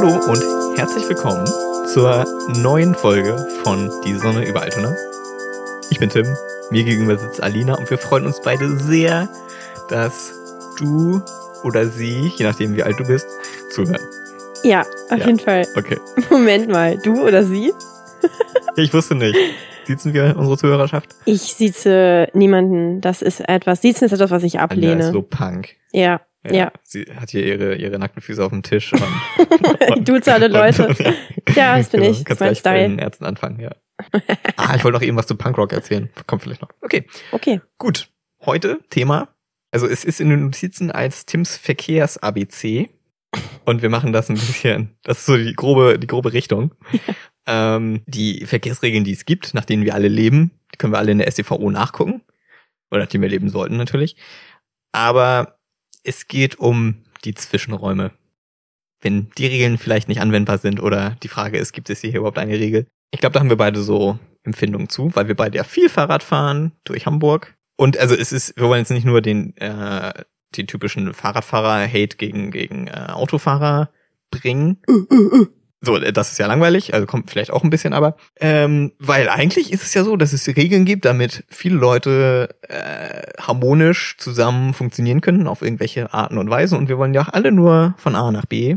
Hallo und herzlich willkommen zur neuen Folge von Die Sonne über Altona. Ich bin Tim, mir gegenüber sitzt Alina und wir freuen uns beide sehr, dass du oder sie, je nachdem wie alt du bist, zuhören. Ja, auf Ja. jeden Fall. Okay. Moment mal, du oder sie? Ich wusste nicht. Sitzen wir unsere Zuhörerschaft? Ich sieze niemanden. Das ist etwas. Siezen ist etwas, was ich Alina ablehne. ist so Punk. ja, ja. Sie hat hier ihre, ihre nackten Füße auf dem Tisch. Und, Du zu alle Leute. Und, Ja, das bin ich. Das Kannst ist mein Style. den Ärzten anfangen, ja. Ah, ich wollte noch eben was zu Punkrock erzählen. Kommt vielleicht noch. Okay. Okay. Gut, heute Thema. Also es ist in den Notizen als Tims Verkehrs-ABC. Und wir machen das ein bisschen, das ist so die grobe, die grobe Richtung. ähm, die Verkehrsregeln, die es gibt, nach denen wir alle leben, die können wir alle in der StVO nachgucken. Oder nach denen wir leben sollten natürlich. Aber es geht um die Zwischenräume. Wenn die Regeln vielleicht nicht anwendbar sind oder die Frage ist, gibt es hier überhaupt eine Regel? Ich glaube, da haben wir beide so Empfindungen zu, weil wir beide ja viel Fahrrad fahren durch Hamburg. Und also es ist, wir wollen jetzt nicht nur den, äh, den typischen Fahrradfahrer-Hate gegen, gegen äh, Autofahrer bringen. So, äh, das ist ja langweilig, also kommt vielleicht auch ein bisschen, aber ähm, weil eigentlich ist es ja so, dass es Regeln gibt, damit viele Leute äh, harmonisch zusammen funktionieren können auf irgendwelche Arten und Weisen und wir wollen ja auch alle nur von A nach B,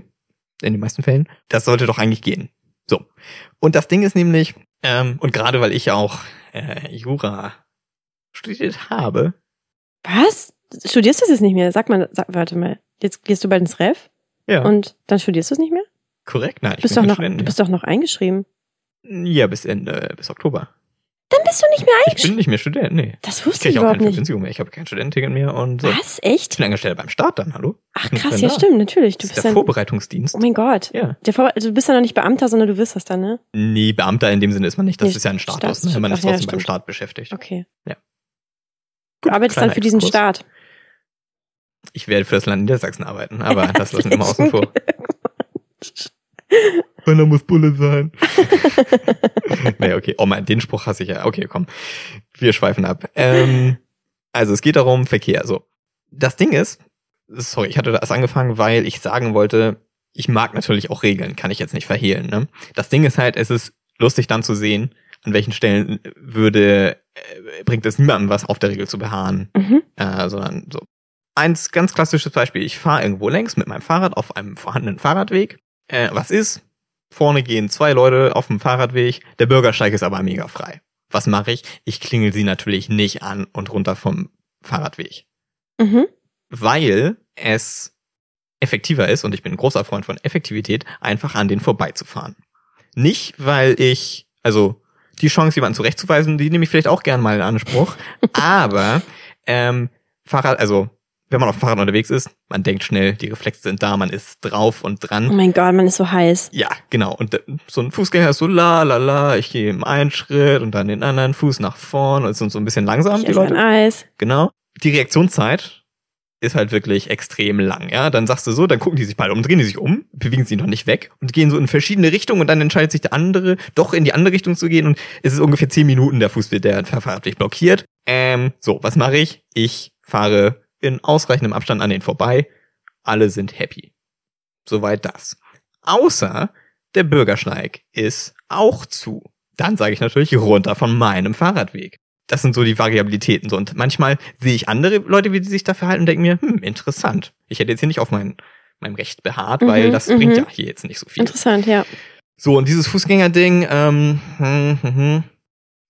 in den meisten Fällen. Das sollte doch eigentlich gehen. So. Und das Ding ist nämlich, ähm, und gerade weil ich auch äh, Jura studiert habe, Was? Studierst du das jetzt nicht mehr? Sag mal, sag, warte mal. Jetzt gehst du bald ins Ref ja, und dann studierst du es nicht mehr? Korrekt, nein, ich Du bist bin doch noch, mehr. bist doch noch eingeschrieben. Ja, bis Ende, bis Oktober. Dann bist du nicht mehr Ich bin eingeschrieben. nicht mehr Student, nee. Das Ich wusste ich auch überhaupt keine nicht. Vergünstigung mehr. Ich habe kein Studententicket mehr und. Was? Ich Echt? bin angestellt beim Staat dann, hallo? Ach krass, ja da. stimmt, natürlich. Du Das ist bist der dann. Vorbereitungsdienst. Oh mein Gott. Ja. Der Vor also du bist ja noch nicht Beamter, sondern du wirst das dann, ne? Nee, Beamter in dem Sinne ist man nicht. Das Nee, ist ja ein Status. Staats- Ne? Man ist Ach ja, trotzdem beim stimmt. Staat beschäftigt. Okay. Ja. Du arbeitest dann für diesen Exkurs. Staat. Ich werde für das Land Niedersachsen arbeiten, aber das lassen wir mal außen vor. Einer muss Bulle sein. nee, okay. Oh mein, den Spruch hasse ich ja. Okay, komm. Wir schweifen ab. Ähm, also es geht darum, Verkehr. So. Das Ding ist, sorry, ich hatte das angefangen, weil ich sagen wollte, ich mag natürlich auch Regeln, kann ich jetzt nicht verhehlen. Ne? Das Ding ist halt, es ist lustig dann zu sehen, an welchen Stellen würde, äh, bringt es niemandem was, auf der Regel zu beharren Mhm. äh, sondern so. Eins ganz klassisches Beispiel. Ich fahre irgendwo längs mit meinem Fahrrad auf einem vorhandenen Fahrradweg. Äh, was ist? Vorne gehen zwei Leute auf dem Fahrradweg, der Bürgersteig ist aber mega frei. Was mache ich? Ich klingel sie natürlich nicht an und runter vom Fahrradweg. Mhm. Weil es effektiver ist, und ich bin ein großer Freund von Effektivität, einfach an denen vorbeizufahren. Nicht, weil ich, also die Chance, jemanden zurechtzuweisen, die nehme ich vielleicht auch gern mal in Anspruch. aber ähm, Fahrrad, also wenn man auf dem Fahrrad unterwegs ist, man denkt schnell, die Reflexe sind da, man ist drauf und Oh dran. mein Gott, man ist so heiß. Ja, genau. Und äh, so ein Fußgänger ist so la la la, ich gehe im einen Schritt und dann den anderen Fuß nach vorn und sind so ein bisschen langsam, Ich die esse ein Leute. Eis. Genau. Die Reaktionszeit ist halt wirklich extrem lang, ja. Dann sagst du so, dann gucken die sich beide um, drehen die sich um, bewegen sie noch nicht weg und gehen so in verschiedene Richtungen und dann entscheidet sich der andere, doch in die andere Richtung zu gehen und es ist ungefähr zehn Minuten der Fußweg, der Fahrradweg blockiert. Ähm, so, was mache ich? Ich fahre in ausreichendem Abstand an den vorbei. Alle sind happy. Soweit das. Außer der Bürgersteig ist auch zu. Dann sage ich natürlich runter von meinem Fahrradweg das sind so die Variabilitäten. So. Und manchmal sehe ich andere Leute, wie die sich da verhalten und denke mir, hm, interessant. Ich hätte jetzt hier nicht auf mein, meinem Recht beharrt, weil Mhm, das mhm. bringt ja hier jetzt nicht so viel. Interessant, ja. So, und dieses Fußgängerding, ähm, hm, hm, hm.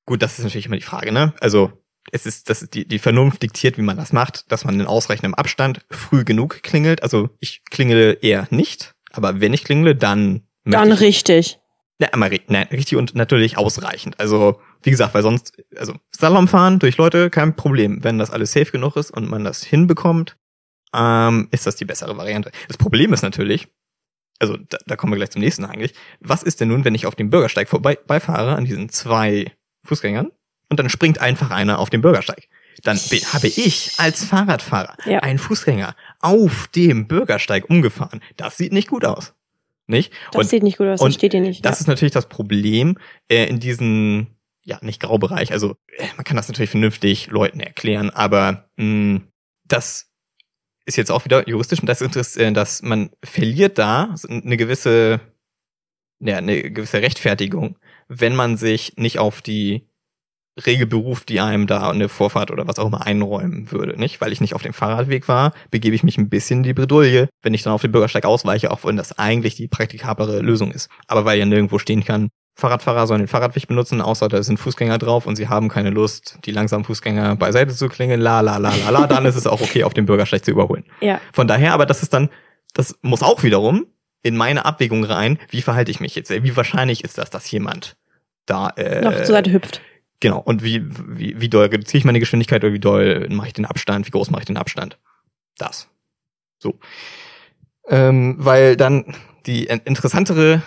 gut, das ist natürlich immer die Frage, ne? Also, es ist, das ist die, die Vernunft diktiert, wie man das macht, dass man in ausreichendem Abstand früh genug klingelt. Also, ich klingele eher nicht, aber wenn ich klingele, dann Dann ich, richtig. ja, einmal ri- nein, richtig und natürlich ausreichend. Also, wie gesagt, weil sonst, also Slalom fahren durch Leute, kein Problem. Wenn das alles safe genug ist und man das hinbekommt, ähm, ist das die bessere Variante. Das Problem ist natürlich, also da, da kommen wir gleich zum nächsten eigentlich, was ist denn nun, wenn ich auf dem Bürgersteig vorbeifahre an diesen zwei Fußgängern und dann springt einfach einer auf den Bürgersteig? Dann habe ich als Fahrradfahrer Ja. einen Fußgänger auf dem Bürgersteig umgefahren. Das sieht nicht gut aus. Nicht? Das und sieht nicht gut aus, das steht dir nicht. das ist natürlich das Problem äh, in diesen, ja, nicht Graubereich. Also äh, man kann das natürlich vernünftig Leuten erklären, aber mh, das ist jetzt auch wieder juristisch und das ist, äh, dass man verliert da eine gewisse, ja, eine gewisse Rechtfertigung, wenn man sich nicht auf die Regel beruft, die einem da eine Vorfahrt oder was auch immer einräumen würde, nicht? Weil ich nicht auf dem Fahrradweg war, begebe ich mich ein bisschen in die Bredouille, wenn ich dann auf den Bürgersteig ausweiche, auch wenn das eigentlich die praktikablere Lösung ist. Aber weil ja nirgendwo stehen kann, Fahrradfahrer sollen den Fahrradweg benutzen, außer da sind Fußgänger drauf und sie haben keine Lust, die langsamen Fußgänger beiseite zu klingeln, la la la la la, dann ist es auch okay, auf dem Bürgersteig zu überholen. Ja. Von daher, aber das ist dann, das muss auch wiederum in meine Abwägung rein, wie verhalte ich mich jetzt? Wie wahrscheinlich ist das, dass jemand da äh, Noch zur Seite hüpft. Genau. Und wie, wie, wie doll reduziere ich meine Geschwindigkeit oder wie doll mache ich den Abstand? Wie groß mache ich den Abstand? Das. So. Ähm, weil dann die interessantere,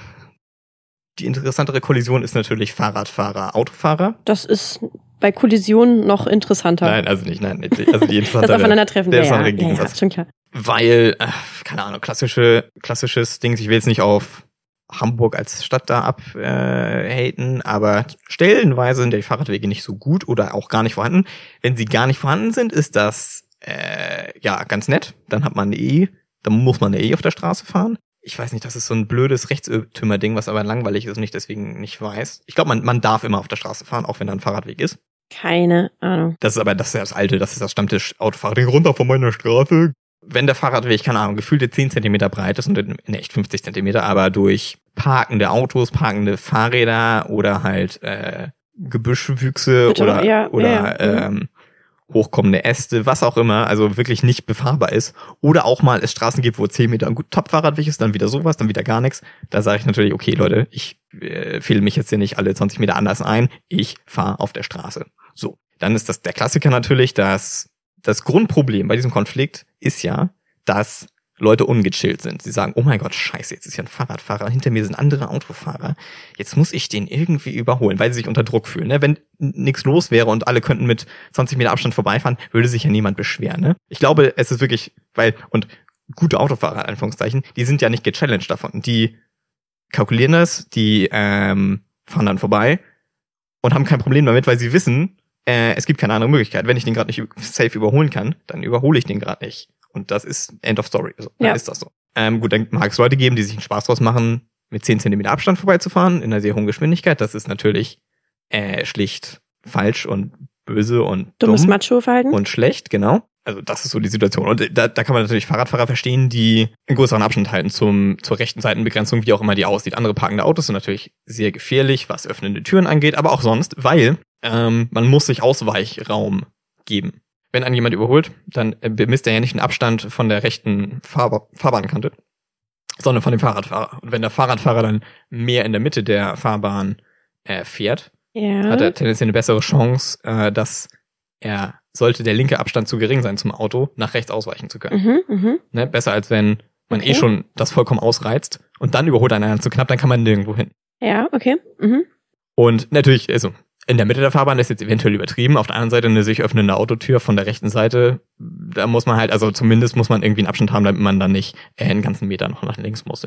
die interessantere Kollision ist natürlich Fahrradfahrer, Autofahrer. Das ist bei Kollisionen noch interessanter. Nein, also nicht, nein. Also die das interessantere. Aufeinandertreffen, der ja, ist ja, ja, schon klar. weil, äh, keine Ahnung, klassische, klassisches Ding, ich will jetzt nicht auf Hamburg als Stadt da abhaten, aber stellenweise sind die Fahrradwege nicht so gut oder auch gar nicht vorhanden. Wenn sie gar nicht vorhanden sind, ist das äh, ja ganz nett. Dann hat man eh, dann muss man eh auf der Straße fahren. Ich weiß nicht, das ist so ein blödes Rechtsirrtümer-Ding, was aber langweilig ist und ich deswegen nicht weiß. Ich glaube, man, man darf immer auf der Straße fahren, auch wenn da ein Fahrradweg ist. Keine Ahnung. Das ist aber das, ist das alte, das ist das Stammtisch Autofahrer runter von meiner Straße. Wenn der Fahrradweg, keine Ahnung, gefühlte 10 Zentimeter breit ist und in echt 50 Zentimeter, aber durch parkende Autos, parkende Fahrräder oder halt äh, Gebüschwüchse Bitte, oder, ja, oder ja, ja. Ähm, hochkommende Äste, was auch immer, also wirklich nicht befahrbar ist. Oder auch mal es Straßen gibt, wo 10 Meter ein gut Top-Fahrradweg ist, dann wieder sowas, dann wieder gar nichts. Da sage ich natürlich, okay Leute, ich äh, fehle mich jetzt hier nicht alle 20 Meter anders ein, ich fahre auf der Straße. So, dann ist das der Klassiker natürlich, dass das Grundproblem bei diesem Konflikt ist ja, dass Leute ungechillt sind. Sie sagen, oh mein Gott, scheiße, jetzt ist ja ein Fahrradfahrer, hinter mir sind andere Autofahrer. Jetzt muss ich den irgendwie überholen, weil sie sich unter Druck fühlen. Ne? Wenn nichts los wäre und alle könnten mit 20 Meter Abstand vorbeifahren, würde sich ja niemand beschweren. Ne? Ich glaube, es ist wirklich, weil, und gute Autofahrer, in Anführungszeichen, die sind ja nicht gechallenged davon. Die kalkulieren das, die ähm, fahren dann vorbei und haben kein Problem damit, weil sie wissen, äh, es gibt keine andere Möglichkeit. Wenn ich den gerade nicht safe überholen kann, dann überhole ich den gerade nicht. Und das ist End of Story. Also, dann Ja. ist das so. Ähm, gut, dann mag es Leute geben, die sich einen Spaß draus machen, mit 10 Zentimeter Abstand vorbeizufahren, in einer sehr hohen Geschwindigkeit. Das ist natürlich äh, schlicht falsch und böse und Dummes dumm Macho-Verhalten. und schlecht, genau. Also das ist so die Situation. Und da, da kann man natürlich Fahrradfahrer verstehen, die einen größeren Abstand halten zum, zur rechten Seitenbegrenzung, wie auch immer die aussieht. Andere parkende Autos sind natürlich sehr gefährlich, was öffnende Türen angeht, aber auch sonst, weil ähm, man muss sich Ausweichraum geben. Wenn einen jemand überholt, dann äh, bemisst er ja nicht den Abstand von der rechten Fahrba Fahrbahnkante, sondern von dem Fahrradfahrer. Und wenn der Fahrradfahrer dann mehr in der Mitte der Fahrbahn äh, fährt, ja. hat er tendenziell eine bessere Chance, äh, dass er, sollte der linke Abstand zu gering sein zum Auto, nach rechts ausweichen zu können. Mhm, mhm. Ne? Besser als wenn man Okay. eh schon das vollkommen ausreizt und dann überholt einer zu knapp, dann kann man nirgendwo hin. Ja, okay. Mhm. Und natürlich, also in der Mitte der Fahrbahn ist jetzt eventuell übertrieben. Auf der anderen Seite eine sich öffnende Autotür von der rechten Seite. Da muss man halt, also zumindest muss man irgendwie einen Abstand haben, damit man dann nicht äh, einen ganzen Meter noch nach links muss.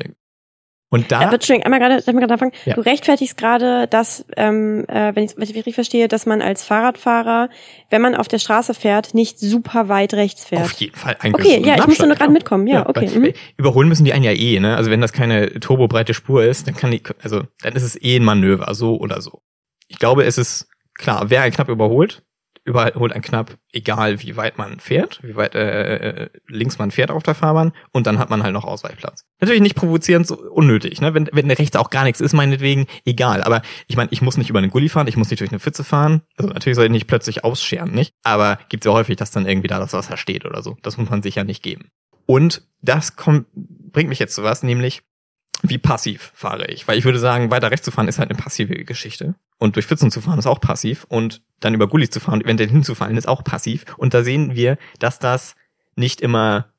Und da, Ja. Entschuldigung, einmal gerade, ich gerade anfangen? Ja. Du rechtfertigst gerade, dass, ähm, äh, wenn ich es richtig verstehe, dass man als Fahrradfahrer, wenn man auf der Straße fährt, nicht super weit rechts fährt. auf jeden Fall einen Okay, ja, ich musste Abstand, nur gerade ja. mitkommen. Ja, okay. weil, Mhm. äh, Überholen müssen die einen ja eh, ne? Also wenn das keine turbobreite Spur ist, dann kann die, also dann ist es eh ein Manöver, so oder so. Ich glaube, es ist klar, wer einen knapp überholt, überholt einen knapp, egal wie weit man fährt, wie weit äh, äh, links man fährt auf der Fahrbahn und dann hat man halt noch Ausweichplatz. Natürlich nicht provozierend, so unnötig, ne? Wenn, wenn rechts auch gar nichts ist, meinetwegen, egal. Aber ich meine, ich muss nicht über einen Gully fahren, ich muss nicht durch eine Pfütze fahren. Also natürlich soll ich nicht plötzlich ausscheren, nicht? Aber gibt's ja häufig, dass dann irgendwie da das Wasser steht oder so. Das muss man sich ja nicht geben. Und das kommt, bringt mich jetzt zu was, nämlich wie passiv fahre ich. Weil ich würde sagen, weiter rechts zu fahren ist halt eine passive Geschichte. Und durch Pfützen zu fahren ist auch passiv. Und dann über Gullis zu fahren und eventuell hinzufallen ist auch passiv. Und da sehen wir, dass das nicht immer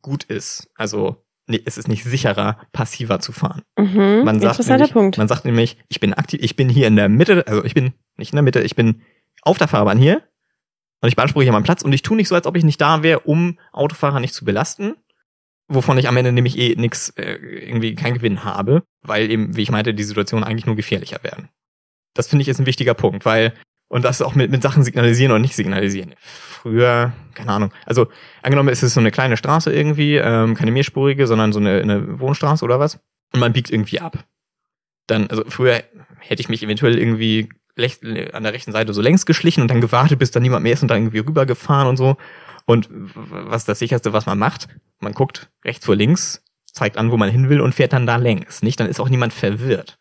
gut ist. Also nee, es ist nicht sicherer, passiver zu fahren. Mhm. Man sagt, Interessanter nämlich, Punkt. man sagt nämlich, ich bin aktiv, ich bin hier in der Mitte, also ich bin nicht in der Mitte, ich bin auf der Fahrbahn hier und ich beanspruche hier meinen Platz und ich tue nicht so, als ob ich nicht da wäre, um Autofahrer nicht zu belasten, wovon ich am Ende nämlich eh nix, äh, irgendwie keinen Gewinn habe, weil eben, wie ich meinte, die Situationen eigentlich nur gefährlicher werden. Das finde ich ist ein wichtiger Punkt, weil Und das auch mit, mit Sachen signalisieren oder nicht signalisieren. Früher, keine Ahnung. Also angenommen, ist es so eine kleine Straße irgendwie, ähm, keine mehrspurige, sondern so eine, eine Wohnstraße oder was. Und man biegt irgendwie ab. Dann, also früher hätte ich mich eventuell irgendwie an der rechten Seite so längs geschlichen und dann gewartet, bis da niemand mehr ist und dann irgendwie rübergefahren und so. Und was das sicherste, was man macht, man guckt rechts vor links, zeigt an, wo man hin will und fährt dann da längs, nicht? Dann ist auch niemand verwirrt.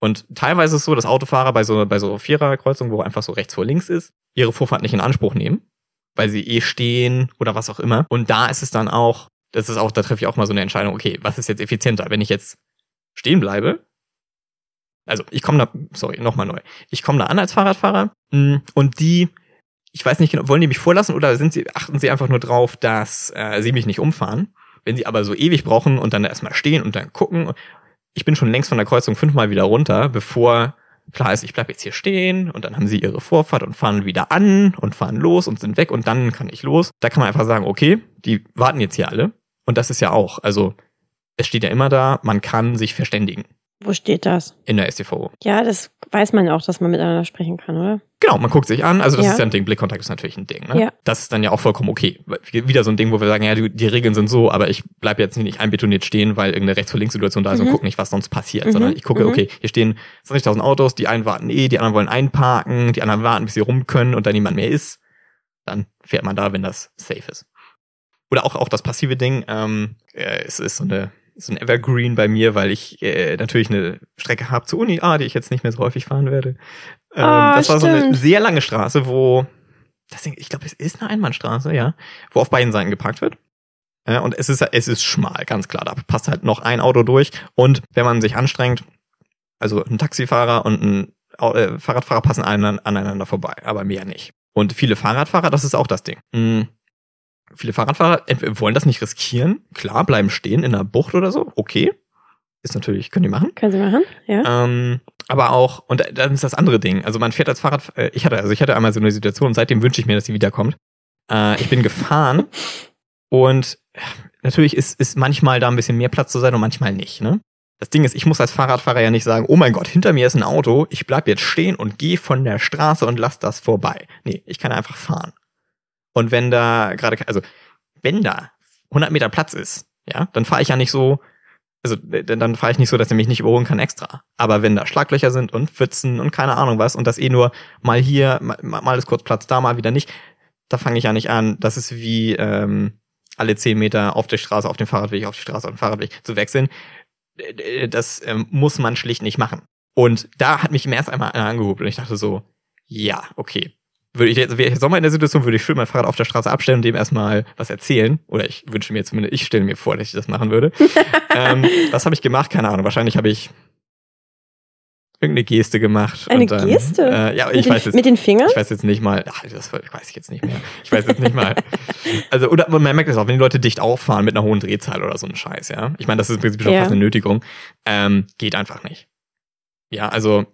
Und teilweise ist es so, dass Autofahrer bei so, bei so Viererkreuzungen, wo einfach so rechts vor links ist, ihre Vorfahrt nicht in Anspruch nehmen, weil sie eh stehen oder was auch immer. Und da ist es dann auch, das ist auch, da treffe ich auch mal so eine Entscheidung, okay, was ist jetzt effizienter? Wenn ich jetzt stehen bleibe, also ich komme da, sorry, nochmal neu. Ich komme da an als Fahrradfahrer mm, und die, ich weiß nicht genau, wollen die mich vorlassen oder sind sie, achten sie einfach nur drauf, dass äh, sie mich nicht umfahren? Wenn sie aber so ewig brauchen und dann erstmal stehen und dann gucken, ich bin schon längst von der Kreuzung fünfmal wieder runter, bevor klar ist, ich bleib jetzt hier stehen und dann haben sie ihre Vorfahrt und fahren wieder an und fahren los und sind weg und dann kann ich los. Da kann man einfach sagen, okay, die warten jetzt hier alle. Und das ist ja auch, also es steht ja immer da, man kann sich verständigen. Wo steht das? In der STVO. Ja, das weiß man auch, dass man miteinander sprechen kann, oder? Genau, man guckt sich an. Also das ja. ist ja ein Ding. Blickkontakt ist natürlich ein Ding. Ne? Ja. Das ist dann ja auch vollkommen okay. Wieder so ein Ding, wo wir sagen, ja, die, die Regeln sind so, aber ich bleib jetzt nicht einbetoniert stehen, weil irgendeine Rechts- vor Links-Situation da ist mhm. und gucke nicht, was sonst passiert, mhm. sondern ich gucke, mhm. okay, hier stehen 20.000 Autos, die einen warten eh, die anderen wollen einparken, die anderen warten, bis sie rum können und dann niemand mehr ist. Dann fährt man da, wenn das safe ist. Oder auch, auch das passive Ding, ähm, äh, es ist so eine so ein Evergreen bei mir, weil ich äh, natürlich eine Strecke habe zur Uni, ah, die ich jetzt nicht mehr so häufig fahren werde. Ähm, oh, das war stimmt. so eine sehr lange Straße, wo, das Ding, ich glaube, es ist eine Einbahnstraße, ja, wo auf beiden Seiten geparkt wird. Ja, und es ist, es ist schmal, ganz klar. Da passt halt noch ein Auto durch. Und wenn man sich anstrengt, also ein Taxifahrer und ein äh, Fahrradfahrer passen aneinander vorbei, aber mehr nicht. Und viele Fahrradfahrer, das ist auch das Ding. Mhm viele Fahrradfahrer wollen das nicht riskieren. Klar, bleiben stehen in einer Bucht oder so. Okay. Ist natürlich, können die machen. Können sie machen, ja. Ähm, aber auch, und dann ist das andere Ding. Also man fährt als Fahrrad, äh, ich hatte, also ich hatte einmal so eine Situation und seitdem wünsche ich mir, dass sie wiederkommt. Äh, ich bin gefahren und natürlich ist, ist manchmal da ein bisschen mehr Platz zu sein und manchmal nicht, ne? Das Ding ist, ich muss als Fahrradfahrer ja nicht sagen, oh mein Gott, hinter mir ist ein Auto, ich bleib jetzt stehen und gehe von der Straße und lass das vorbei. Nee, ich kann einfach fahren. Und wenn da gerade, also wenn da 100 Meter Platz ist, ja, dann fahre ich ja nicht so, also dann fahre ich nicht so, dass er mich nicht überholen kann extra. Aber wenn da Schlaglöcher sind und Pfützen und keine Ahnung was und das eh nur mal hier, mal, mal ist kurz Platz da, mal wieder nicht, da fange ich ja nicht an. Das ist wie ähm, alle 10 Meter auf der Straße, auf dem Fahrradweg, auf die Straße, auf dem Fahrradweg zu wechseln. Das ähm, muss man schlicht nicht machen. Und da hat mich im ersten einmal angehoben und ich dachte so, ja, okay, würde ich jetzt, wäre ich Sommer in der Situation, würde ich schön mein Fahrrad auf der Straße abstellen und dem erstmal was erzählen. Oder ich wünsche mir zumindest, ich stelle mir vor, dass ich das machen würde. ähm, was habe ich gemacht? Keine Ahnung. Wahrscheinlich habe ich irgendeine Geste gemacht. Eine dann, Geste? Äh, ja, ich den, weiß jetzt, mit den Fingern? Ich weiß jetzt nicht mal, ach, das weiß ich jetzt nicht mehr. Ich weiß jetzt nicht mal. Also, oder man merkt das auch, wenn die Leute dicht auffahren mit einer hohen Drehzahl oder so ein Scheiß, ja. Ich meine, das ist im Prinzip schon ja. fast eine Nötigung. Ähm, geht einfach nicht. Ja, also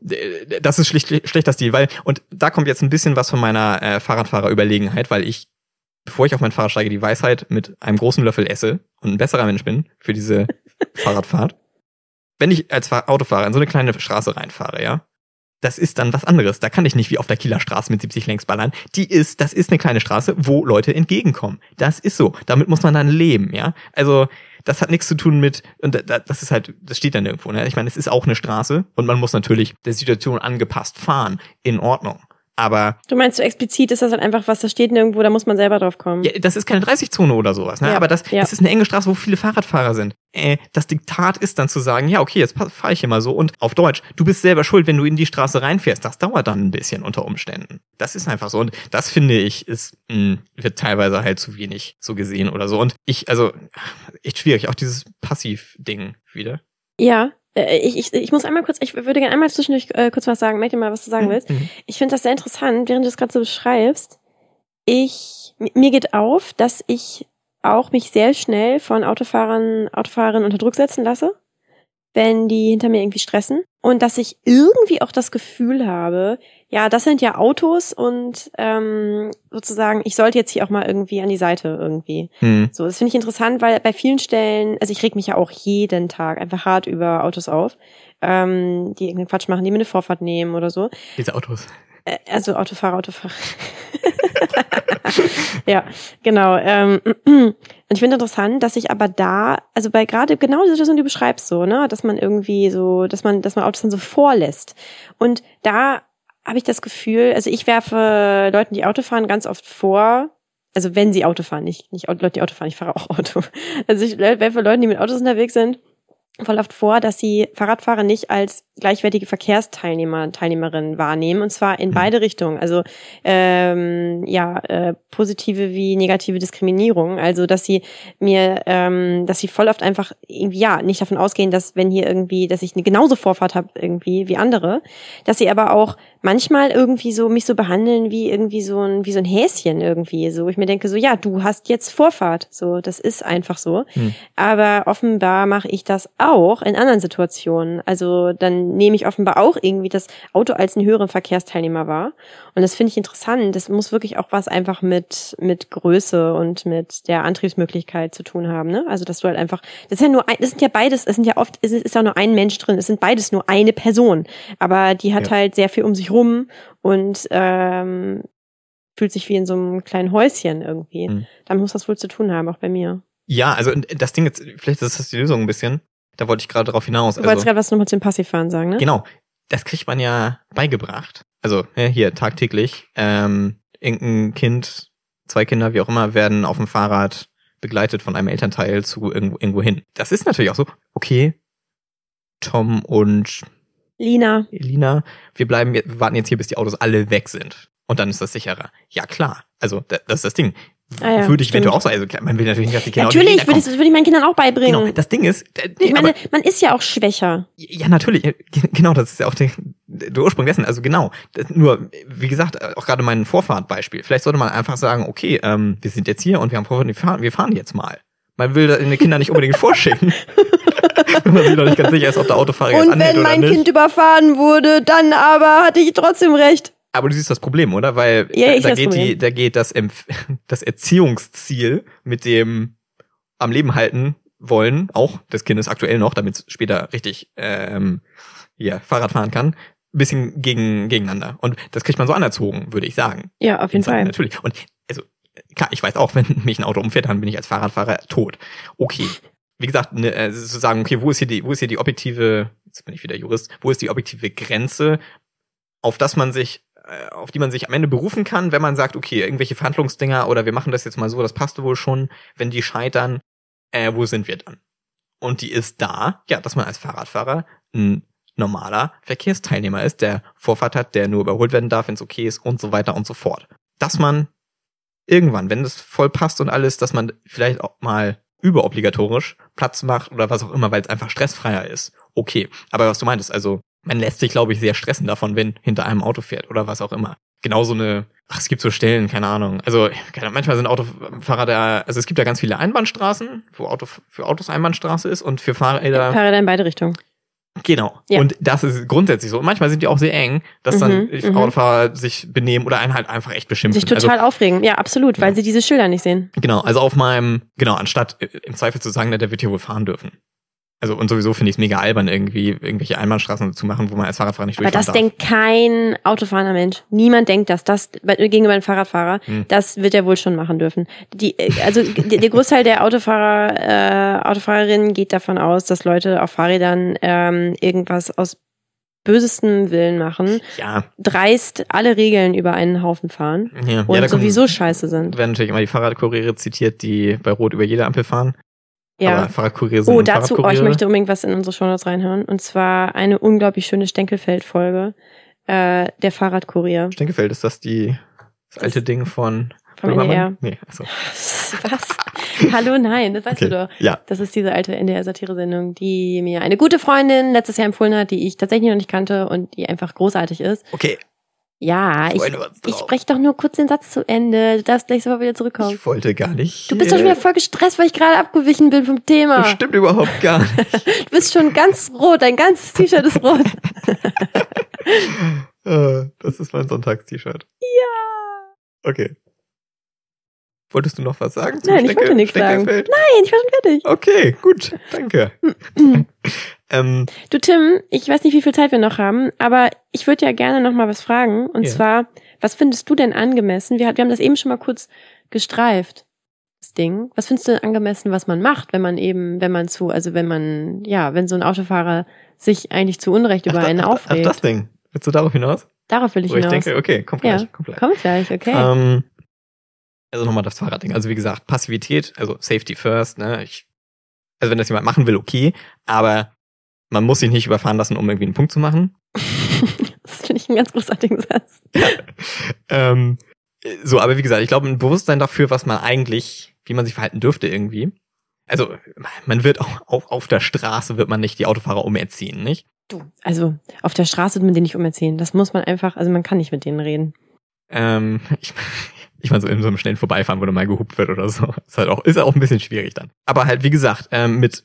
das ist schlicht, schlechter Stil, weil, und da kommt jetzt ein bisschen was von meiner äh, Fahrradfahrerüberlegenheit, weil ich, bevor ich auf mein Fahrrad steige, die Weisheit mit einem großen Löffel esse und ein besserer Mensch bin für diese Fahrradfahrt. Wenn ich als Autofahrer in so eine kleine Straße reinfahre, ja, das ist dann was anderes. Da kann ich nicht wie auf der Kieler Straße mit 70 längs ballern. Die ist, das ist eine kleine Straße, wo Leute entgegenkommen. Das ist so. Damit muss man dann leben, ja. Also, das hat nichts zu tun mit, und das ist halt, das steht dann irgendwo, ne? Ich meine, es ist auch eine Straße und man muss natürlich der Situation angepasst fahren. In Ordnung. Aber. Du meinst so explizit ist das halt einfach was, da steht nirgendwo, da muss man selber drauf kommen. Ja, das ist keine 30-Zone oder sowas, ne? Ja, Aber das, ja. das ist eine enge Straße, wo viele Fahrradfahrer sind. Äh, das Diktat ist dann zu sagen, ja, okay, jetzt fahre ich hier mal so und auf Deutsch, du bist selber schuld, wenn du in die Straße reinfährst. Das dauert dann ein bisschen unter Umständen. Das ist einfach so. Und das finde ich, ist, mh, hm, wird teilweise halt zu wenig so gesehen oder so. Und ich, also, echt schwierig, auch dieses Passiv-Ding wieder. Ja, äh, ich, ich, ich muss einmal kurz, ich würde gerne einmal zwischendurch äh, kurz was sagen. Dir mal, was du sagen mhm. willst. Mhm. Ich finde das sehr interessant, während du das gerade so beschreibst. Ich, mir geht auf, dass ich auch mich sehr schnell von Autofahrern, Autofahrerinnen unter Druck setzen lasse wenn die hinter mir irgendwie stressen. Und dass ich irgendwie auch das Gefühl habe, ja, das sind ja Autos und ähm, sozusagen, ich sollte jetzt hier auch mal irgendwie an die Seite irgendwie. Hm. So, das finde ich interessant, weil bei vielen Stellen, also ich reg mich ja auch jeden Tag einfach hart über Autos auf, ähm, die irgendeinen Quatsch machen, die mir eine Vorfahrt nehmen oder so. Diese Autos. Äh, Also Autofahrer, Autofahrer. ja, genau. Ähm, und ich finde interessant, dass ich aber da, also bei gerade genau die Situation, die du beschreibst, so, ne, dass man irgendwie so, dass man, dass man Autos dann so vorlässt. Und da habe ich das Gefühl, also ich werfe Leuten, die Auto fahren, ganz oft vor, also wenn sie Auto fahren, nicht, nicht Leute, die Auto fahren, ich fahre auch Auto. Also ich werfe Leuten, die mit Autos unterwegs sind, voll oft vor, dass sie Fahrradfahrer nicht als gleichwertige Verkehrsteilnehmer, Teilnehmerinnen wahrnehmen und zwar in Mhm. beide Richtungen. Also ähm, ja äh, positive wie negative Diskriminierung. Also dass sie mir, ähm, dass sie voll oft einfach irgendwie ja nicht davon ausgehen, dass wenn hier irgendwie, dass ich eine genauso Vorfahrt habe irgendwie wie andere, dass sie aber auch manchmal irgendwie so mich so behandeln wie irgendwie so ein wie so ein Häschen irgendwie. So wo ich mir denke so ja du hast jetzt Vorfahrt. So das ist einfach so. Hm. Aber offenbar mache ich das auch in anderen Situationen. Also dann nehme ich offenbar auch irgendwie das Auto als einen höheren Verkehrsteilnehmer wahr. Und das finde ich interessant. Das muss wirklich auch was einfach mit, mit Größe und mit der Antriebsmöglichkeit zu tun haben. Ne? Also dass du halt einfach, das ist ja nur ein, das sind ja beides, es sind ja oft, es ist, ja nur ein Mensch drin, es sind beides nur eine Person. Aber die hat Ja. halt sehr viel um sich rum und ähm, fühlt sich wie in so einem kleinen Häuschen irgendwie. Mhm. Damit muss das wohl zu tun haben, auch bei mir. Ja, also das Ding jetzt, vielleicht ist das die Lösung ein bisschen. Da wollte ich gerade drauf hinaus. Du wolltest Also, gerade was nochmal zum Passivfahren sagen, ne? genau, das kriegt man ja beigebracht. Also ja, hier tagtäglich. Ähm, irgendein Kind, zwei Kinder, wie auch immer, werden auf dem Fahrrad begleitet von einem Elternteil zu irgendwo, irgendwo hin. Das ist natürlich auch so. Okay, Tom und Lina. Elina, wir bleiben, wir warten jetzt hier, bis die Autos alle weg sind. Und dann ist das sicherer. Ja, klar. Also, da- das ist das Ding. Ah ja, würde ich stimmt. eventuell auch sagen. Also, man will natürlich nicht, dass die Kinder Natürlich, würde ich, würde ich meinen Kindern auch beibringen. Genau, das Ding ist, äh, nee, ich meine, aber, man ist ja auch schwächer. ja, natürlich, äh, genau, das ist ja auch der, der Ursprung dessen. Also, genau. Das, nur, wie gesagt, äh, auch gerade mein Vorfahrtbeispiel. Vielleicht sollte man einfach sagen, okay, ähm, wir sind jetzt hier und wir haben Vorfahrt, wir fahren, wir fahren jetzt mal. Man will die Kinder nicht unbedingt vorschicken. wenn man sich noch nicht ganz sicher ist, ob der Autofahrer jetzt Und anhält wenn oder mein nicht. Kind überfahren wurde, dann aber hatte ich trotzdem recht. Aber du siehst das Problem, oder? Weil Ja, da, das geht die, Problem. da geht das, Empf das Erziehungsziel mit dem am Leben halten wollen, auch des Kindes aktuell noch, damit es später richtig ähm, ja, Fahrrad fahren kann, ein bisschen gegen, gegeneinander. Und das kriegt man so anerzogen, würde ich sagen. Ja, auf jeden Fall. Natürlich. Und also, klar, ich weiß auch, wenn mich ein Auto umfährt, dann bin ich als Fahrradfahrer tot. Okay. Wie gesagt, ne, äh, zu sagen, okay, wo ist hier die, wo ist hier die objektive, jetzt bin ich wieder Jurist, wo ist die objektive Grenze, auf das man sich, auf die man sich am Ende berufen kann, wenn man sagt, okay, irgendwelche Verhandlungsdinger oder wir machen das jetzt mal so, das passte wohl schon, wenn die scheitern, äh, wo sind wir dann? Und die ist da, ja, dass man als Fahrradfahrer ein normaler Verkehrsteilnehmer ist, der Vorfahrt hat, der nur überholt werden darf, wenn es okay ist und so weiter und so fort. Dass man irgendwann, wenn das voll passt und alles, dass man vielleicht auch mal überobligatorisch Platz macht oder was auch immer, weil es einfach stressfreier ist. Okay. Aber was du meintest, also man lässt sich, glaube ich, sehr stressen davon, wenn hinter einem Auto fährt oder was auch immer. Genauso eine, ach, es gibt so Stellen, keine Ahnung. Also, keine, manchmal sind Autofahrer da, also es gibt ja ganz viele Einbahnstraßen, wo Auto, für Autos Einbahnstraße ist und für Fahrräder. Fahrräder in beide Richtungen. Genau. Ja. Und das ist grundsätzlich so. Und manchmal sind die auch sehr eng, dass dann Mhm, mhm. Autofahrer sich benehmen oder einen halt einfach echt beschimpfen. Sich total aufregen. Ja, absolut, weil Ja. sie diese Schilder nicht sehen. Also, genau, also auf meinem, genau, anstatt äh, im Zweifel zu sagen, na, der wird hier wohl fahren dürfen. Also und sowieso finde ich es mega albern, irgendwie irgendwelche Einbahnstraßen zu machen, wo man als Fahrradfahrer nicht Aber das durchfahren darf. denkt kein autofahrender Mensch. Niemand denkt das. Das gegenüber einem Fahrradfahrer, Hm. das wird er wohl schon machen dürfen. Die, äh, also der, Großteil der Autofahrer, äh, Autofahrerinnen geht davon aus, dass Leute auf Fahrrädern ähm, irgendwas aus bösestem Willen machen, Ja, dreist alle Regeln über einen Haufen fahren ja, und ja sowieso scheiße sind. werden natürlich immer die Fahrradkuriere zitiert, die bei Rot über jede Ampel fahren. Ja. Oh, dazu, oh, ich möchte unbedingt was in unsere Shownotes reinhören. Und zwar eine unglaublich schöne Stenkelfeld-Folge. Äh, der Fahrradkurier Stenkefeld, ist das die das alte Ding von vom Böhmermann? NDR. Nee, also. Was? Hallo, nein, das weißt Okay. du doch. Ja. Das ist diese alte NDR-Satire-Sendung, die mir eine gute Freundin letztes Jahr empfohlen hat, die ich tatsächlich noch nicht kannte und die einfach großartig ist. Okay. Ja, ich, ich spreche doch nur kurz den Satz zu Ende. Du darfst gleich sofort wieder zurückkommen. Ich wollte gar nicht. Du bist doch schon wieder voll gestresst, weil ich gerade abgewichen bin vom Thema. Das stimmt überhaupt gar nicht. Du bist schon ganz rot, dein ganzes T-Shirt ist rot. Äh, das ist mein Sonntagst-T-Shirt. ja. Okay. Wolltest du noch was sagen? Nein, ich Stecke- wollte nichts sagen. Nein, ich war schon fertig. Okay, gut, danke. Ähm, Du Tim, ich weiß nicht, wie viel Zeit wir noch haben, aber ich würde ja gerne noch mal was fragen. Und Ja. zwar, was findest du denn angemessen? Wir, wir haben das eben schon mal kurz gestreift, das Ding. Was findest du denn angemessen, was man macht, wenn man eben, wenn man zu, also wenn man, ja, wenn so ein Autofahrer sich eigentlich zu Unrecht über ach, einen ach, ach, aufregt? das Ding. Willst du darauf hinaus? Darauf will ich Wo ich hinaus. denke, okay, kommt gleich, Ja. kommt gleich. Kommt gleich, okay. Ähm, also nochmal das Fahrradding. Also wie gesagt, Passivität, also Safety first, ne? Ich, also wenn das jemand machen will, okay, aber man muss sich nicht überfahren lassen, um irgendwie einen Punkt zu machen. das finde ich einen ganz großartigen Satz. Ähm, so, aber wie gesagt, ich glaube, ein Bewusstsein dafür, was man eigentlich, wie man sich verhalten dürfte irgendwie. Also, man wird auch auf, auf der Straße wird man nicht die Autofahrer umerziehen, nicht? Du, also auf der Straße wird man den nicht umerziehen. Das muss man einfach, also man kann nicht mit denen reden. Ähm, ich, ich meine, so in so einem schnellen Vorbeifahren, wo dann mal gehupt wird oder so. Ist halt auch, ist auch ein bisschen schwierig dann. Aber halt, wie gesagt, ähm, mit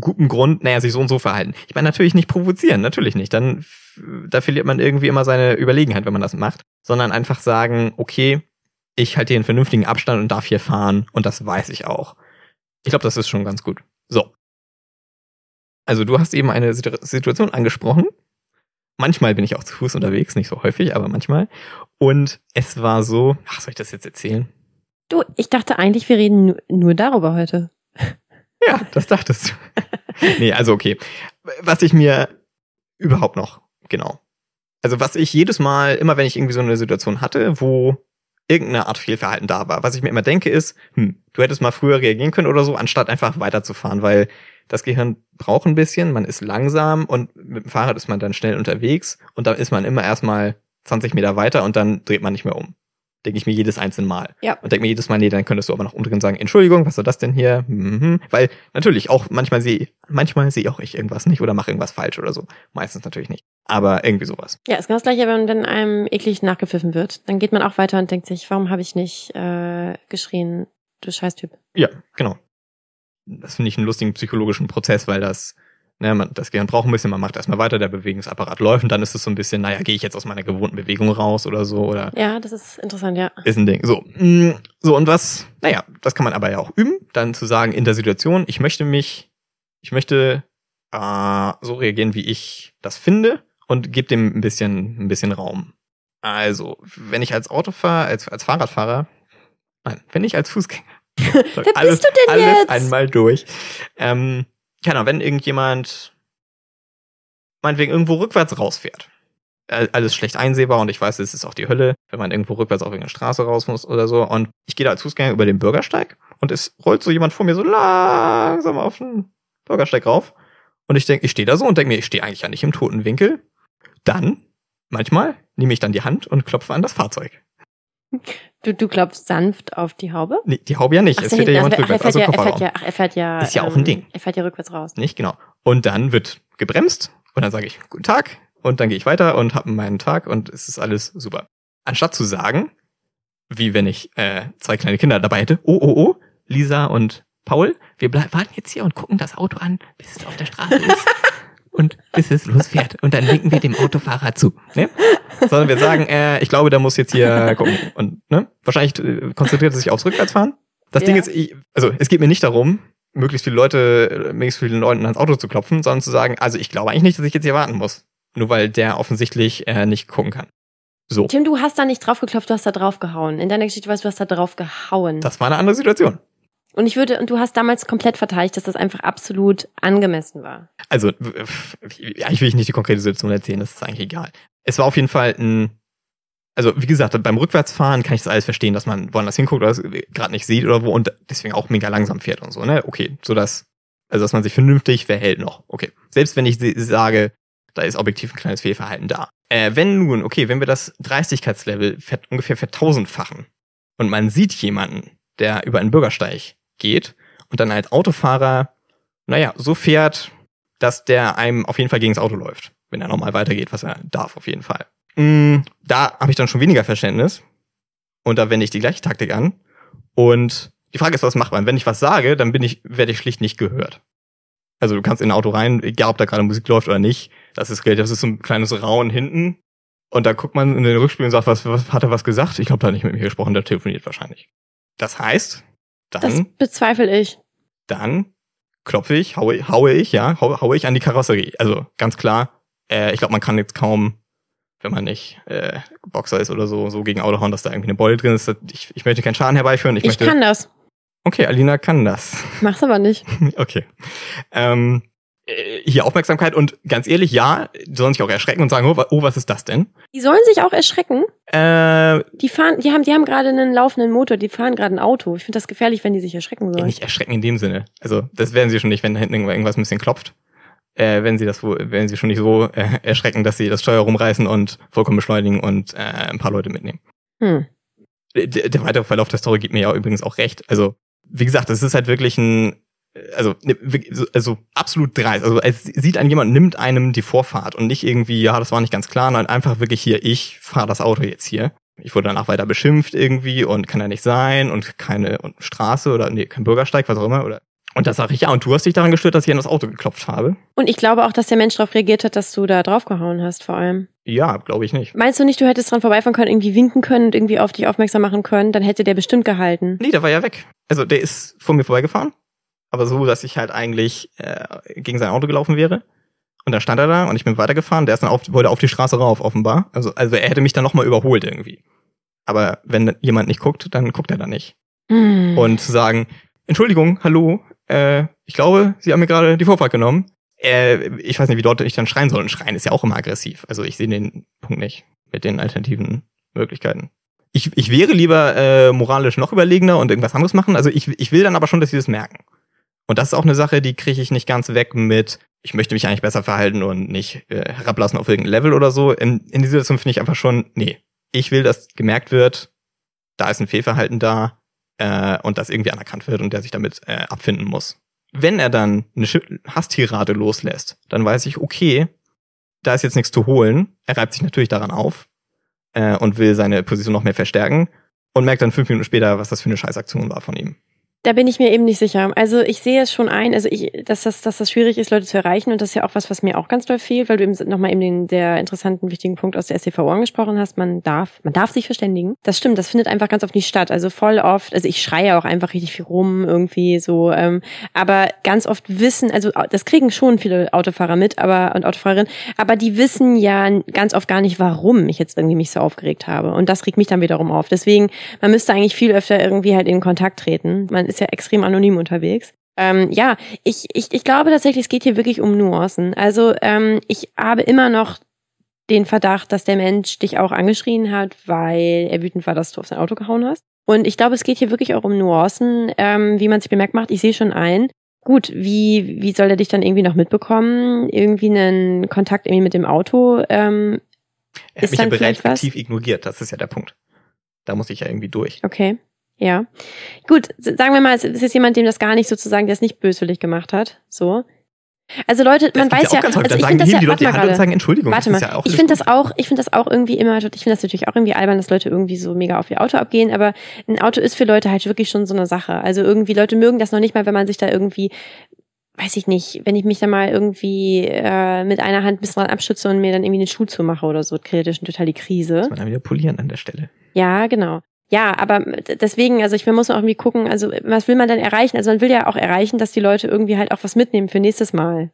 gutem Grund, naja, sich so und so verhalten. Ich meine, natürlich nicht provozieren, natürlich nicht. Dann, da verliert man irgendwie immer seine Überlegenheit, wenn man das macht. Sondern einfach sagen, okay, ich halte hier einen vernünftigen Abstand und darf hier fahren und das weiß ich auch. Ich glaube, das ist schon ganz gut. So. Also du hast eben eine Situ- Situation angesprochen. Manchmal bin ich auch zu Fuß unterwegs, nicht so häufig, aber manchmal. Und es war so, ach, soll ich das jetzt erzählen? Du, ich dachte eigentlich, wir reden nu- nur darüber heute. Ja, das dachtest du. nee, also okay. Was ich mir überhaupt noch, genau. Also was ich jedes Mal, immer wenn ich irgendwie so eine Situation hatte, wo irgendeine Art Fehlverhalten da war, was ich mir immer denke ist, hm, du hättest mal früher reagieren können oder so, anstatt einfach weiterzufahren, weil das Gehirn braucht ein bisschen, man ist langsam und mit dem Fahrrad ist man dann schnell unterwegs und dann ist man immer erstmal 20 Meter weiter und dann dreht man nicht mehr um. Denke ich mir jedes einzelne Mal. Ja. Und denke mir jedes Mal, nee, dann könntest du aber noch umdrehen und sagen, Entschuldigung, was war das denn hier? Mhm. Weil natürlich auch manchmal sehe manchmal sehe auch ich irgendwas nicht oder mache irgendwas falsch oder so. Meistens natürlich nicht. Aber irgendwie sowas. Ja, ist genau das gleiche, wenn, wenn einem eklig nachgepfiffen wird. Dann geht man auch weiter und denkt sich, warum habe ich nicht äh, geschrien, du Scheißtyp. Ja, genau. Das finde ich einen lustigen psychologischen Prozess, weil das, ne, man, das Gehirn braucht ein bisschen, man macht erstmal weiter, der Bewegungsapparat läuft und dann ist es so ein bisschen, naja, gehe ich jetzt aus meiner gewohnten Bewegung raus oder so oder Ja, das ist interessant, ja. ist ein Ding. So, mm, so und was, naja, das kann man aber ja auch üben, dann zu sagen in der Situation, ich möchte mich, ich möchte äh, so reagieren, wie ich das finde und gebe dem ein bisschen, ein bisschen Raum. Also, wenn ich als Autofahrer, als, als Fahrradfahrer, nein, wenn ich als Fußgänger, Wer bist alles, du denn alles jetzt? einmal durch. Ähm, keine Ahnung, wenn irgendjemand meinetwegen irgendwo rückwärts rausfährt. All- Alles schlecht einsehbar und ich weiß, es ist auch die Hölle, wenn man irgendwo rückwärts auf irgendeine Straße raus muss oder so. Und ich gehe da als Fußgänger über den Bürgersteig und es rollt so jemand vor mir so langsam auf den Bürgersteig rauf. Und ich denke, ich stehe da so und denke mir, ich stehe eigentlich ja nicht im toten Winkel. Dann, manchmal, nehme ich dann die Hand und klopfe an das Fahrzeug. Du, du klopfst sanft auf die Haube? Nee, die Haube ja nicht, es so, fährt ja jemand ach, er rückwärts, fährt also ja, er fährt ja, ach, er fährt ja. ähm, Ist ja auch ein Ding. Er fährt ja rückwärts raus. Nicht genau. Und dann wird gebremst und dann sage ich guten Tag und dann gehe ich weiter und habe meinen Tag und es ist alles super. Anstatt zu sagen, wie wenn ich äh, zwei kleine Kinder dabei hätte, oh oh oh, Lisa und Paul, wir warten jetzt hier und gucken das Auto an, bis es auf der Straße ist und bis es losfährt und dann winken wir dem Autofahrer zu. Ne? Sondern wir sagen, äh, ich glaube, da muss jetzt hier gucken und ne? wahrscheinlich äh, konzentriert er sich aufs Rückwärtsfahren. Das Ja. Ding ist, ich, also es geht mir nicht darum, möglichst viele Leute, möglichst vielen Leuten ans Auto zu klopfen, sondern zu sagen, also ich glaube eigentlich nicht, dass ich jetzt hier warten muss. Nur weil der offensichtlich äh, nicht gucken kann. So, Tim, du hast da nicht drauf geklopft, du hast da drauf gehauen. In deiner Geschichte weißt du, du hast da drauf gehauen. das war eine andere Situation. Und ich würde, und du hast damals komplett verteidigt, dass das einfach absolut angemessen war. Also, eigentlich will ich nicht die konkrete Situation erzählen, das ist eigentlich egal. Es war auf jeden Fall ein, also wie gesagt, beim Rückwärtsfahren kann ich das alles verstehen, dass man woanders hinguckt oder gerade nicht sieht oder wo und deswegen auch mega langsam fährt und so, ne? Okay, so dass, also dass man sich vernünftig verhält noch. Okay. Selbst wenn ich sage, da ist objektiv ein kleines Fehlverhalten da. Äh, wenn nun, okay, wenn wir das Dreistigkeitslevel ungefähr vertausendfachen und man sieht jemanden, der über einen Bürgersteig geht und dann als Autofahrer, naja, so fährt, dass der einem auf jeden Fall gegen das Auto läuft, wenn er nochmal weitergeht, was er darf auf jeden Fall. Mm, da habe ich dann schon weniger Verständnis und da wende ich die gleiche Taktik an und die Frage ist, was macht man? Wenn ich was sage, dann bin ich, werde ich schlicht nicht gehört. Also du kannst in ein Auto rein, egal ob da gerade Musik läuft oder nicht, das ist das ist so ein kleines Rauen hinten und da guckt man in den Rückspiel und sagt, was, was hat er was gesagt? Ich glaube, da hat nicht mit mir gesprochen, der telefoniert wahrscheinlich. Das heißt, dann Das bezweifle ich. dann klopfe ich, haue, haue ich, ja, haue, haue ich an die Karosserie. Also ganz klar, äh, ich glaube, man kann jetzt kaum, wenn man nicht äh, Boxer ist oder so, so gegen Auto hauen, dass da irgendwie eine Beule drin ist. Ich, ich möchte keinen Schaden herbeiführen. Ich, Ich möchte, kann das. Okay, Alina kann das. Mach's aber nicht. okay. Ähm, äh, hier Aufmerksamkeit und ganz ehrlich, ja, die sollen sich auch erschrecken und sagen, oh, oh was ist das denn? Die sollen sich auch erschrecken. Äh, Die fahren, die haben, die haben gerade einen laufenden Motor, die fahren gerade ein Auto. Ich finde das gefährlich, wenn die sich erschrecken sollen. nicht erschrecken in dem Sinne. Also das werden sie schon nicht, wenn da hinten irgendwas ein bisschen klopft. Äh, wenn sie das wohl, wenn sie schon nicht so äh, erschrecken, dass sie das Steuer rumreißen und vollkommen beschleunigen und äh, ein paar Leute mitnehmen. Hm. Der, der weitere Verlauf der Story gibt mir ja übrigens auch recht. Also, wie gesagt, es ist halt wirklich ein, also, ne, also absolut dreist. Also es sieht an jemand, nimmt einem die Vorfahrt und nicht irgendwie, ja, das war nicht ganz klar, sondern einfach wirklich hier, ich fahre das Auto jetzt hier. Ich wurde danach weiter beschimpft irgendwie und kann ja nicht sein und keine und Straße oder nee, kein Bürgersteig, was auch immer. Oder und da sage ich, ja, und du hast dich daran gestört, dass ich an das Auto geklopft habe? Und ich glaube auch, dass der Mensch darauf reagiert hat, dass du da draufgehauen hast, vor allem. Ja, glaube ich nicht. Meinst du nicht, du hättest dran vorbeifahren können, irgendwie winken können und irgendwie auf dich aufmerksam machen können? Dann hätte der bestimmt gehalten. Nee, der war ja weg. Also der ist vor mir vorbeigefahren, aber so, dass ich halt eigentlich äh, gegen sein Auto gelaufen wäre. Und dann stand er da und ich bin weitergefahren. Der ist dann auf, wollte auf die Straße rauf, offenbar. Also, also er hätte mich dann nochmal überholt irgendwie. Aber wenn jemand nicht guckt, dann guckt er da nicht. Hm. Und zu sagen, Entschuldigung, hallo, äh, ich glaube, Sie haben mir gerade die Vorfahrt genommen. Äh, ich weiß nicht, wie dort ich dann schreien soll. Und schreien ist ja auch immer aggressiv. Also ich sehe den Punkt nicht mit den alternativen Möglichkeiten. Ich, ich wäre lieber äh, moralisch noch überlegener und irgendwas anderes machen. Also ich, ich will dann aber schon, dass sie das merken. Und das ist auch eine Sache, die kriege ich nicht ganz weg mit, ich möchte mich eigentlich besser verhalten und nicht äh, herablassen auf irgendein Level oder so. In, in dieser Situation finde ich einfach schon, nee, ich will, dass gemerkt wird, da ist ein Fehlverhalten da äh, und das irgendwie anerkannt wird und der sich damit äh, abfinden muss. Wenn er dann eine Hasstirade loslässt, dann weiß ich, okay, da ist jetzt nichts zu holen. Er reibt sich natürlich daran auf äh, und will seine Position noch mehr verstärken und merkt dann fünf Minuten später, was das für eine Scheißaktion war von ihm. Da bin ich mir eben nicht sicher. Also ich sehe es schon ein, also ich, dass das, dass das schwierig ist, Leute zu erreichen und das ist ja auch was, was mir auch ganz doll fehlt, weil du eben nochmal eben den sehr interessanten, wichtigen Punkt aus der SCVO angesprochen hast. Man darf, man darf sich verständigen. Das stimmt, das findet einfach ganz oft nicht statt. Also voll oft, also ich schreie auch einfach richtig viel rum irgendwie so, ähm, aber ganz oft wissen, also das kriegen schon viele Autofahrer mit, aber und Autofahrerinnen, aber die wissen ja ganz oft gar nicht, warum ich jetzt irgendwie mich so aufgeregt habe und das regt mich dann wiederum auf. Deswegen, man müsste eigentlich viel öfter irgendwie halt in Kontakt treten. Man ist ja extrem anonym unterwegs. Ähm, ja, ich, ich, ich glaube tatsächlich, es geht hier wirklich um Nuancen. Also ähm, ich habe immer noch den Verdacht, dass der Mensch dich auch angeschrien hat, weil er wütend war, dass du auf sein Auto gehauen hast. Und ich glaube, es geht hier wirklich auch um Nuancen, ähm, wie man sich bemerkt macht. Ich sehe schon ein. Gut, wie, wie soll er dich dann irgendwie noch mitbekommen? Irgendwie einen Kontakt irgendwie mit dem Auto? Ähm, Er hat Ist mich ja bereits aktiv ignoriert, das ist ja der Punkt. Da muss ich ja irgendwie durch. Okay. Ja. Gut, sagen wir mal, es ist jetzt jemand, dem das gar nicht sozusagen, der es nicht böswillig gemacht hat. So. Also Leute, man Das gibt's weiß ja, also ich finde das ja, die Leute warte mal sagen Entschuldigung. Warte mal, ja auch ich finde das auch, ich finde das auch irgendwie immer, ich finde das natürlich auch irgendwie albern, dass Leute irgendwie so mega auf ihr Auto abgehen, aber ein Auto ist für Leute halt wirklich schon so eine Sache. Also irgendwie, Leute mögen das noch nicht mal, wenn man sich da irgendwie, weiß ich nicht, wenn ich mich da mal irgendwie äh, mit einer Hand ein bisschen dran abschütze und mir dann irgendwie einen Schuh zumache oder so, kriegt das schon total die Krise. Muss man dann wieder polieren an der Stelle. Ja, genau. Ja, aber deswegen, also ich man muss auch irgendwie gucken, also was will man dann erreichen? Also man will ja auch erreichen, dass die Leute irgendwie halt auch was mitnehmen für nächstes Mal.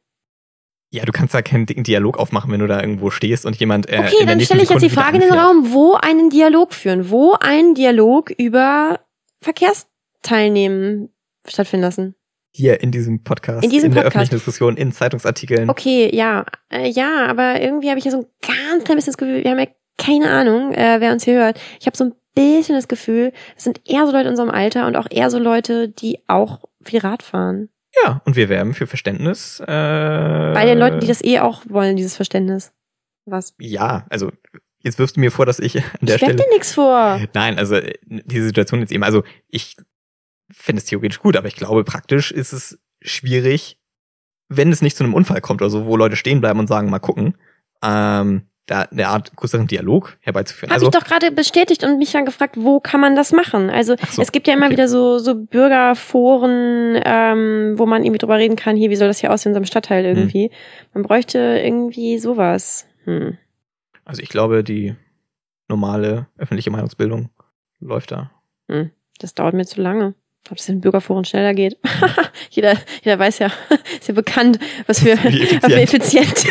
Ja, du kannst da keinen dicken Dialog aufmachen, wenn du da irgendwo stehst und jemand äh, Okay, in dann stelle ich jetzt die Frage in den. Raum, wo einen Dialog führen, wo einen Dialog über Verkehrsteilnehmen stattfinden lassen. Hier in diesem Podcast, In diesem der Podcast. öffentlichen Diskussion, in Zeitungsartikeln. Okay, ja, äh, ja, aber irgendwie habe ich ja so ein ganz klein bisschen das Gefühl, wir haben ja keine Ahnung, äh, wer uns hier hört. Ich habe so ein bisschen das Gefühl, es sind eher so Leute in unserem Alter und auch eher so Leute, die auch viel Rad fahren. Ja, und wir werben für Verständnis. Äh, Bei den Leuten, die das eh auch wollen, dieses Verständnis. Was? Ja, also jetzt wirfst du mir vor, dass ich an der ich Stelle. dir nix vor. Nein, also diese Situation jetzt eben, also ich finde es theoretisch gut, aber ich glaube, praktisch ist es schwierig, wenn es nicht zu einem Unfall kommt oder so, wo Leute stehen bleiben und sagen, mal gucken, ähm, da eine Art größeren Dialog herbeizuführen. Habe also, ich doch gerade bestätigt und mich dann gefragt, wo kann man das machen? Also so, es gibt ja immer okay. wieder so, so Bürgerforen, ähm, wo man irgendwie drüber reden kann, hier, wie soll das hier aussehen in unserem Stadtteil Hm. irgendwie. Man bräuchte irgendwie sowas. Hm. also ich glaube, die normale öffentliche Meinungsbildung läuft da. Das dauert mir zu lange. Ob es in Bürgerforen schneller geht. jeder, jeder weiß ja, ist ja bekannt, was für, effizient. für effiziente,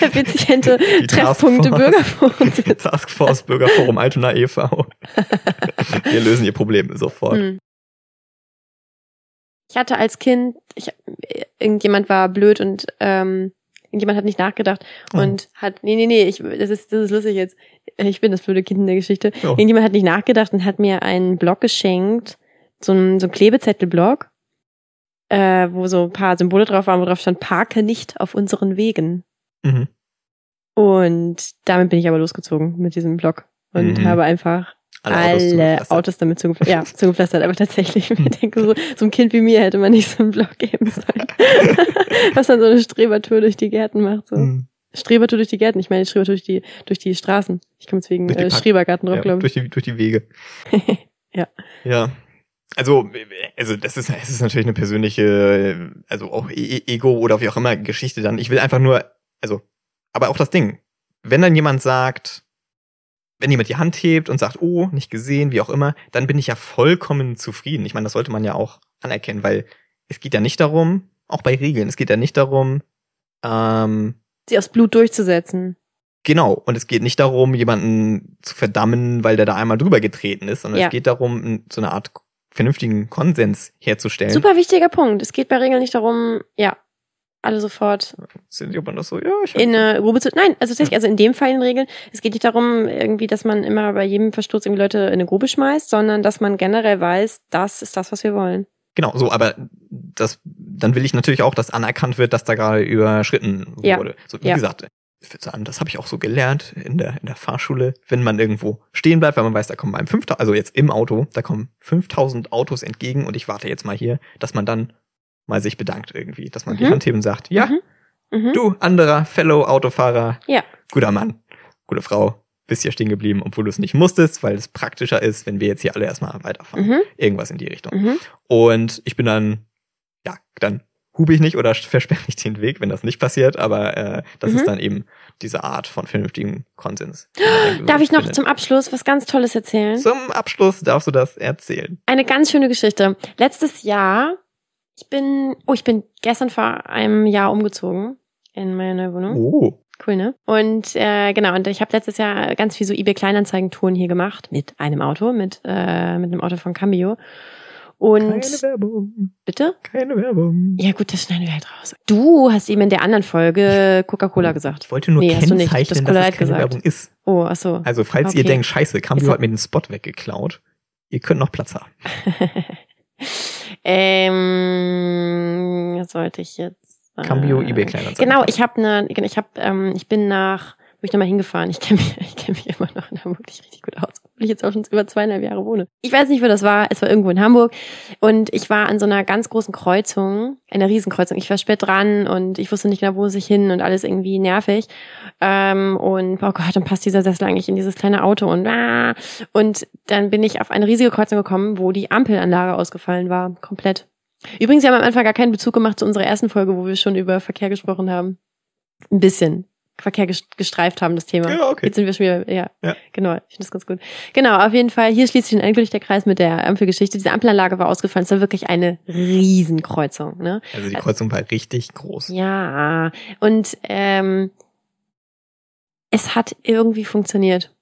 effiziente Treffpunkte Bürgerforen sind. Taskforce Bürgerforum Altona e.V. Wir lösen ihr Problem sofort. Hm. Ich hatte als Kind, ich, irgendjemand war blöd und ähm, irgendjemand hat nicht nachgedacht oh. und hat, nee, nee, nee, ich, das ist, das ist lustig jetzt. Ich bin das blöde Kind in der Geschichte. Oh. Irgendjemand hat nicht nachgedacht und hat mir einen Blog geschenkt, so ein, so ein Klebezettelblock, äh, wo so ein paar Symbole drauf waren, wo drauf stand, parke nicht auf unseren Wegen. Mhm. Und damit bin ich aber losgezogen mit diesem Blog und mhm. habe einfach alle, alle Autos, damit zugepflastert. Ja, zugepflastert, aber tatsächlich, ich denke, so, so ein Kind wie mir hätte man nicht so einen Blog geben sollen. Was dann so eine Strebertour durch die Gärten macht. So. Mhm. Strebertour durch die Gärten, ich meine Strebertour durch die, durch die Straßen. Ich komme jetzt wegen äh, Strebergarten drauf, ja, glaube ich. Durch die, durch die Wege. ja. Ja. Also, also das ist, es ist natürlich eine persönliche, also auch e-, e Ego oder wie auch immer Geschichte dann. Ich will einfach nur, also, aber auch das Ding, wenn dann jemand sagt, wenn jemand die Hand hebt und sagt, oh, nicht gesehen, wie auch immer, dann bin ich ja vollkommen zufrieden. Ich meine, das sollte man ja auch anerkennen, weil es geht ja nicht darum, auch bei Regeln, es geht ja nicht darum, ähm, sie aus Blut durchzusetzen. Genau, und es geht nicht darum, jemanden zu verdammen, weil der da einmal drüber getreten ist, sondern ja. es geht darum, so eine Art vernünftigen Konsens herzustellen. Super wichtiger Punkt. Es geht bei Regeln nicht darum, ja, alle sofort sind man das so, ja, ich in eine Grube zu. Nein, also tatsächlich, also in dem Fall in Regeln, es geht nicht darum, irgendwie, dass man immer bei jedem Verstoß irgendwie Leute in eine Grube schmeißt, sondern dass man generell weiß, das ist das, was wir wollen. Genau, so, aber das, dann will ich natürlich auch, dass anerkannt wird, dass da gerade überschritten ja. wurde. So, wie ja. gesagt, ich würde sagen, das habe ich auch so gelernt in der, in der Fahrschule, wenn man irgendwo stehen bleibt, weil man weiß, da kommen beim 5000, also jetzt im Auto, da kommen 5000 Autos entgegen und ich warte jetzt mal hier, dass man dann mal sich bedankt irgendwie, dass man mhm. die Hand hebt und sagt, ja, mhm. Mhm. du anderer Fellow Autofahrer, ja. guter Mann, gute Frau, bist hier stehen geblieben, obwohl du es nicht musstest, weil es praktischer ist, wenn wir jetzt hier alle erstmal weiterfahren. Mhm. Irgendwas in die Richtung. Mhm. Und ich bin dann, ja, dann hube ich nicht oder versperre ich den Weg, wenn das nicht passiert, aber äh, das mhm. ist dann eben diese Art von vernünftigem Konsens. Darf ich noch findet. zum Abschluss was ganz Tolles erzählen? Zum Abschluss darfst du das erzählen. Eine ganz schöne Geschichte. Letztes Jahr ich bin, oh, ich bin gestern vor einem Jahr umgezogen in meine neue Wohnung. Oh. Cool, ne? Und äh, genau, und ich habe letztes Jahr ganz viel so eBay Kleinanzeigentouren hier gemacht mit einem Auto, mit äh, mit einem Auto von Cambio. Und Keine Werbung. Bitte? Keine Werbung. Ja gut, das schneiden wir halt raus. Du hast eben in der anderen Folge Coca-Cola gesagt. Ich wollte nur nee, kennzeichnen, dass es keine gesagt. Werbung ist. Oh, ach so. Also falls okay. ihr denkt, scheiße, Cambio hat mir den Spot weggeklaut, ihr könnt noch Platz haben. Ähm, was sollte ich jetzt? Äh, Cambio eBay Kleinanzeigen. Genau, ich habe eine, ich habe, ähm, ich bin nach, wo ich nochmal hingefahren. Ich kenne mich, ich kenne mich immer noch in Hamburg nicht richtig gut aus, ich jetzt auch schon über zweieinhalb Jahre wohne. Ich weiß nicht, wo das war. Es war irgendwo in Hamburg und ich war an so einer ganz großen Kreuzung, einer Riesenkreuzung. Ich war spät dran und ich wusste nicht genau, wo sich hin und alles irgendwie nervig. Ähm, und oh Gott, dann passt dieser Sessel eigentlich in dieses kleine Auto und ah, und dann bin ich auf eine riesige Kreuzung gekommen, wo die Ampelanlage ausgefallen war, komplett. Übrigens, wir haben am Anfang gar keinen Bezug gemacht zu unserer ersten Folge, wo wir schon über Verkehr gesprochen haben. Ein bisschen. Verkehr gestreift haben, das Thema. Ja, okay. Jetzt sind wir schon wieder, ja, ja. genau, ich finde das ganz gut. Genau, auf jeden Fall, hier schließt sich endgültig der Kreis mit der Ampelgeschichte. Diese Ampelanlage war ausgefallen, es war wirklich eine Riesenkreuzung. Ne? Also die Kreuzung war richtig groß. Ja, und ähm, es hat irgendwie funktioniert,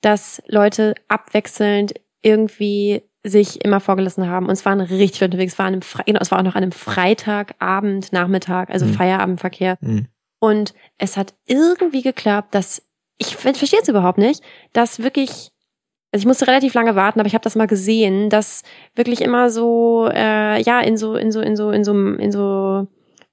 dass Leute abwechselnd irgendwie sich immer vorgelassen haben. Und es waren richtig unterwegs. Es war, an einem Fre genau, es war auch noch an einem Freitagabend, Nachmittag, also mhm. Feierabendverkehr. Mhm. Und es hat irgendwie geklappt, dass ich verstehe es überhaupt nicht, dass wirklich also ich musste relativ lange warten, aber ich habe das mal gesehen, dass wirklich immer so äh, ja in so in so in so in so in so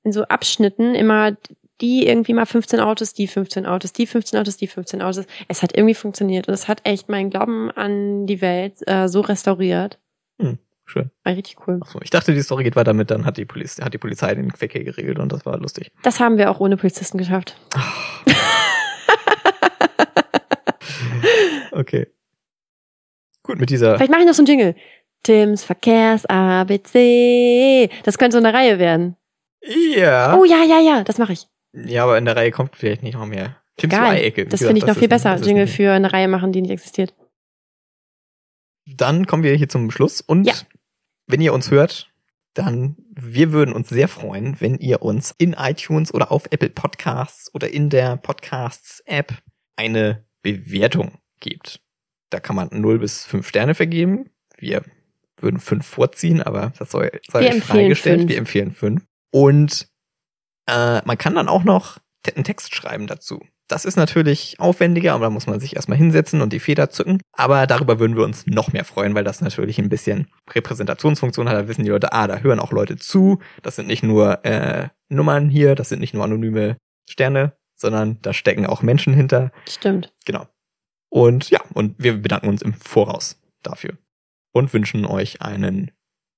in so Abschnitten immer die irgendwie mal 15 Autos, die 15 Autos, die 15 Autos, die 15 Autos. Es hat irgendwie funktioniert und es hat echt meinen Glauben an die Welt äh, so restauriert. Hm, schön. War richtig cool. Ach so, ich dachte, die Story geht weiter mit, dann hat die, Polizei, hat die Polizei den Verkehr geregelt und das war lustig. Das haben wir auch ohne Polizisten geschafft. okay. Gut, mit dieser. Vielleicht mache ich noch so einen Jingle. Tims Verkehrs ABC. Das könnte so eine Reihe werden. Ja. Oh ja, ja, ja, das mache ich. Ja, aber in der Reihe kommt vielleicht nicht noch mehr. Tim Ecke. Das finde ich noch viel besser. Jingle für eine Reihe machen, die nicht existiert. Dann kommen wir hier zum Schluss und ja. Wenn ihr uns hört, dann wir würden uns sehr freuen, wenn ihr uns in iTunes oder auf Apple Podcasts oder in der Podcasts App eine Bewertung gebt. Da kann man 0 bis 5 Sterne vergeben. Wir würden 5 vorziehen, aber das soll, soll euch freigestellt. Fünf. Wir empfehlen 5. Und äh, man kann dann auch noch einen Text schreiben dazu. Das ist natürlich aufwendiger, aber da muss man sich erstmal hinsetzen und die Feder zücken. Aber darüber würden wir uns noch mehr freuen, weil das natürlich ein bisschen Repräsentationsfunktion hat. Da wissen die Leute, ah, da hören auch Leute zu. Das sind nicht nur äh, Nummern hier, das sind nicht nur anonyme Sterne, sondern da stecken auch Menschen hinter. Stimmt. Genau. Und ja, und wir bedanken uns im Voraus dafür. Und wünschen euch einen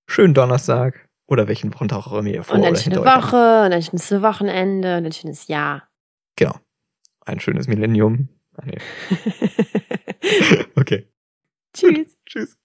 schönen Donnerstag oder welchen Wochentag auch immer ihr vor Und eine schöne Woche und ein schönes Wochenende und ein schönes Jahr. Genau ein schönes Millennium. Ah, nee. okay. Tschüss. Tschüss.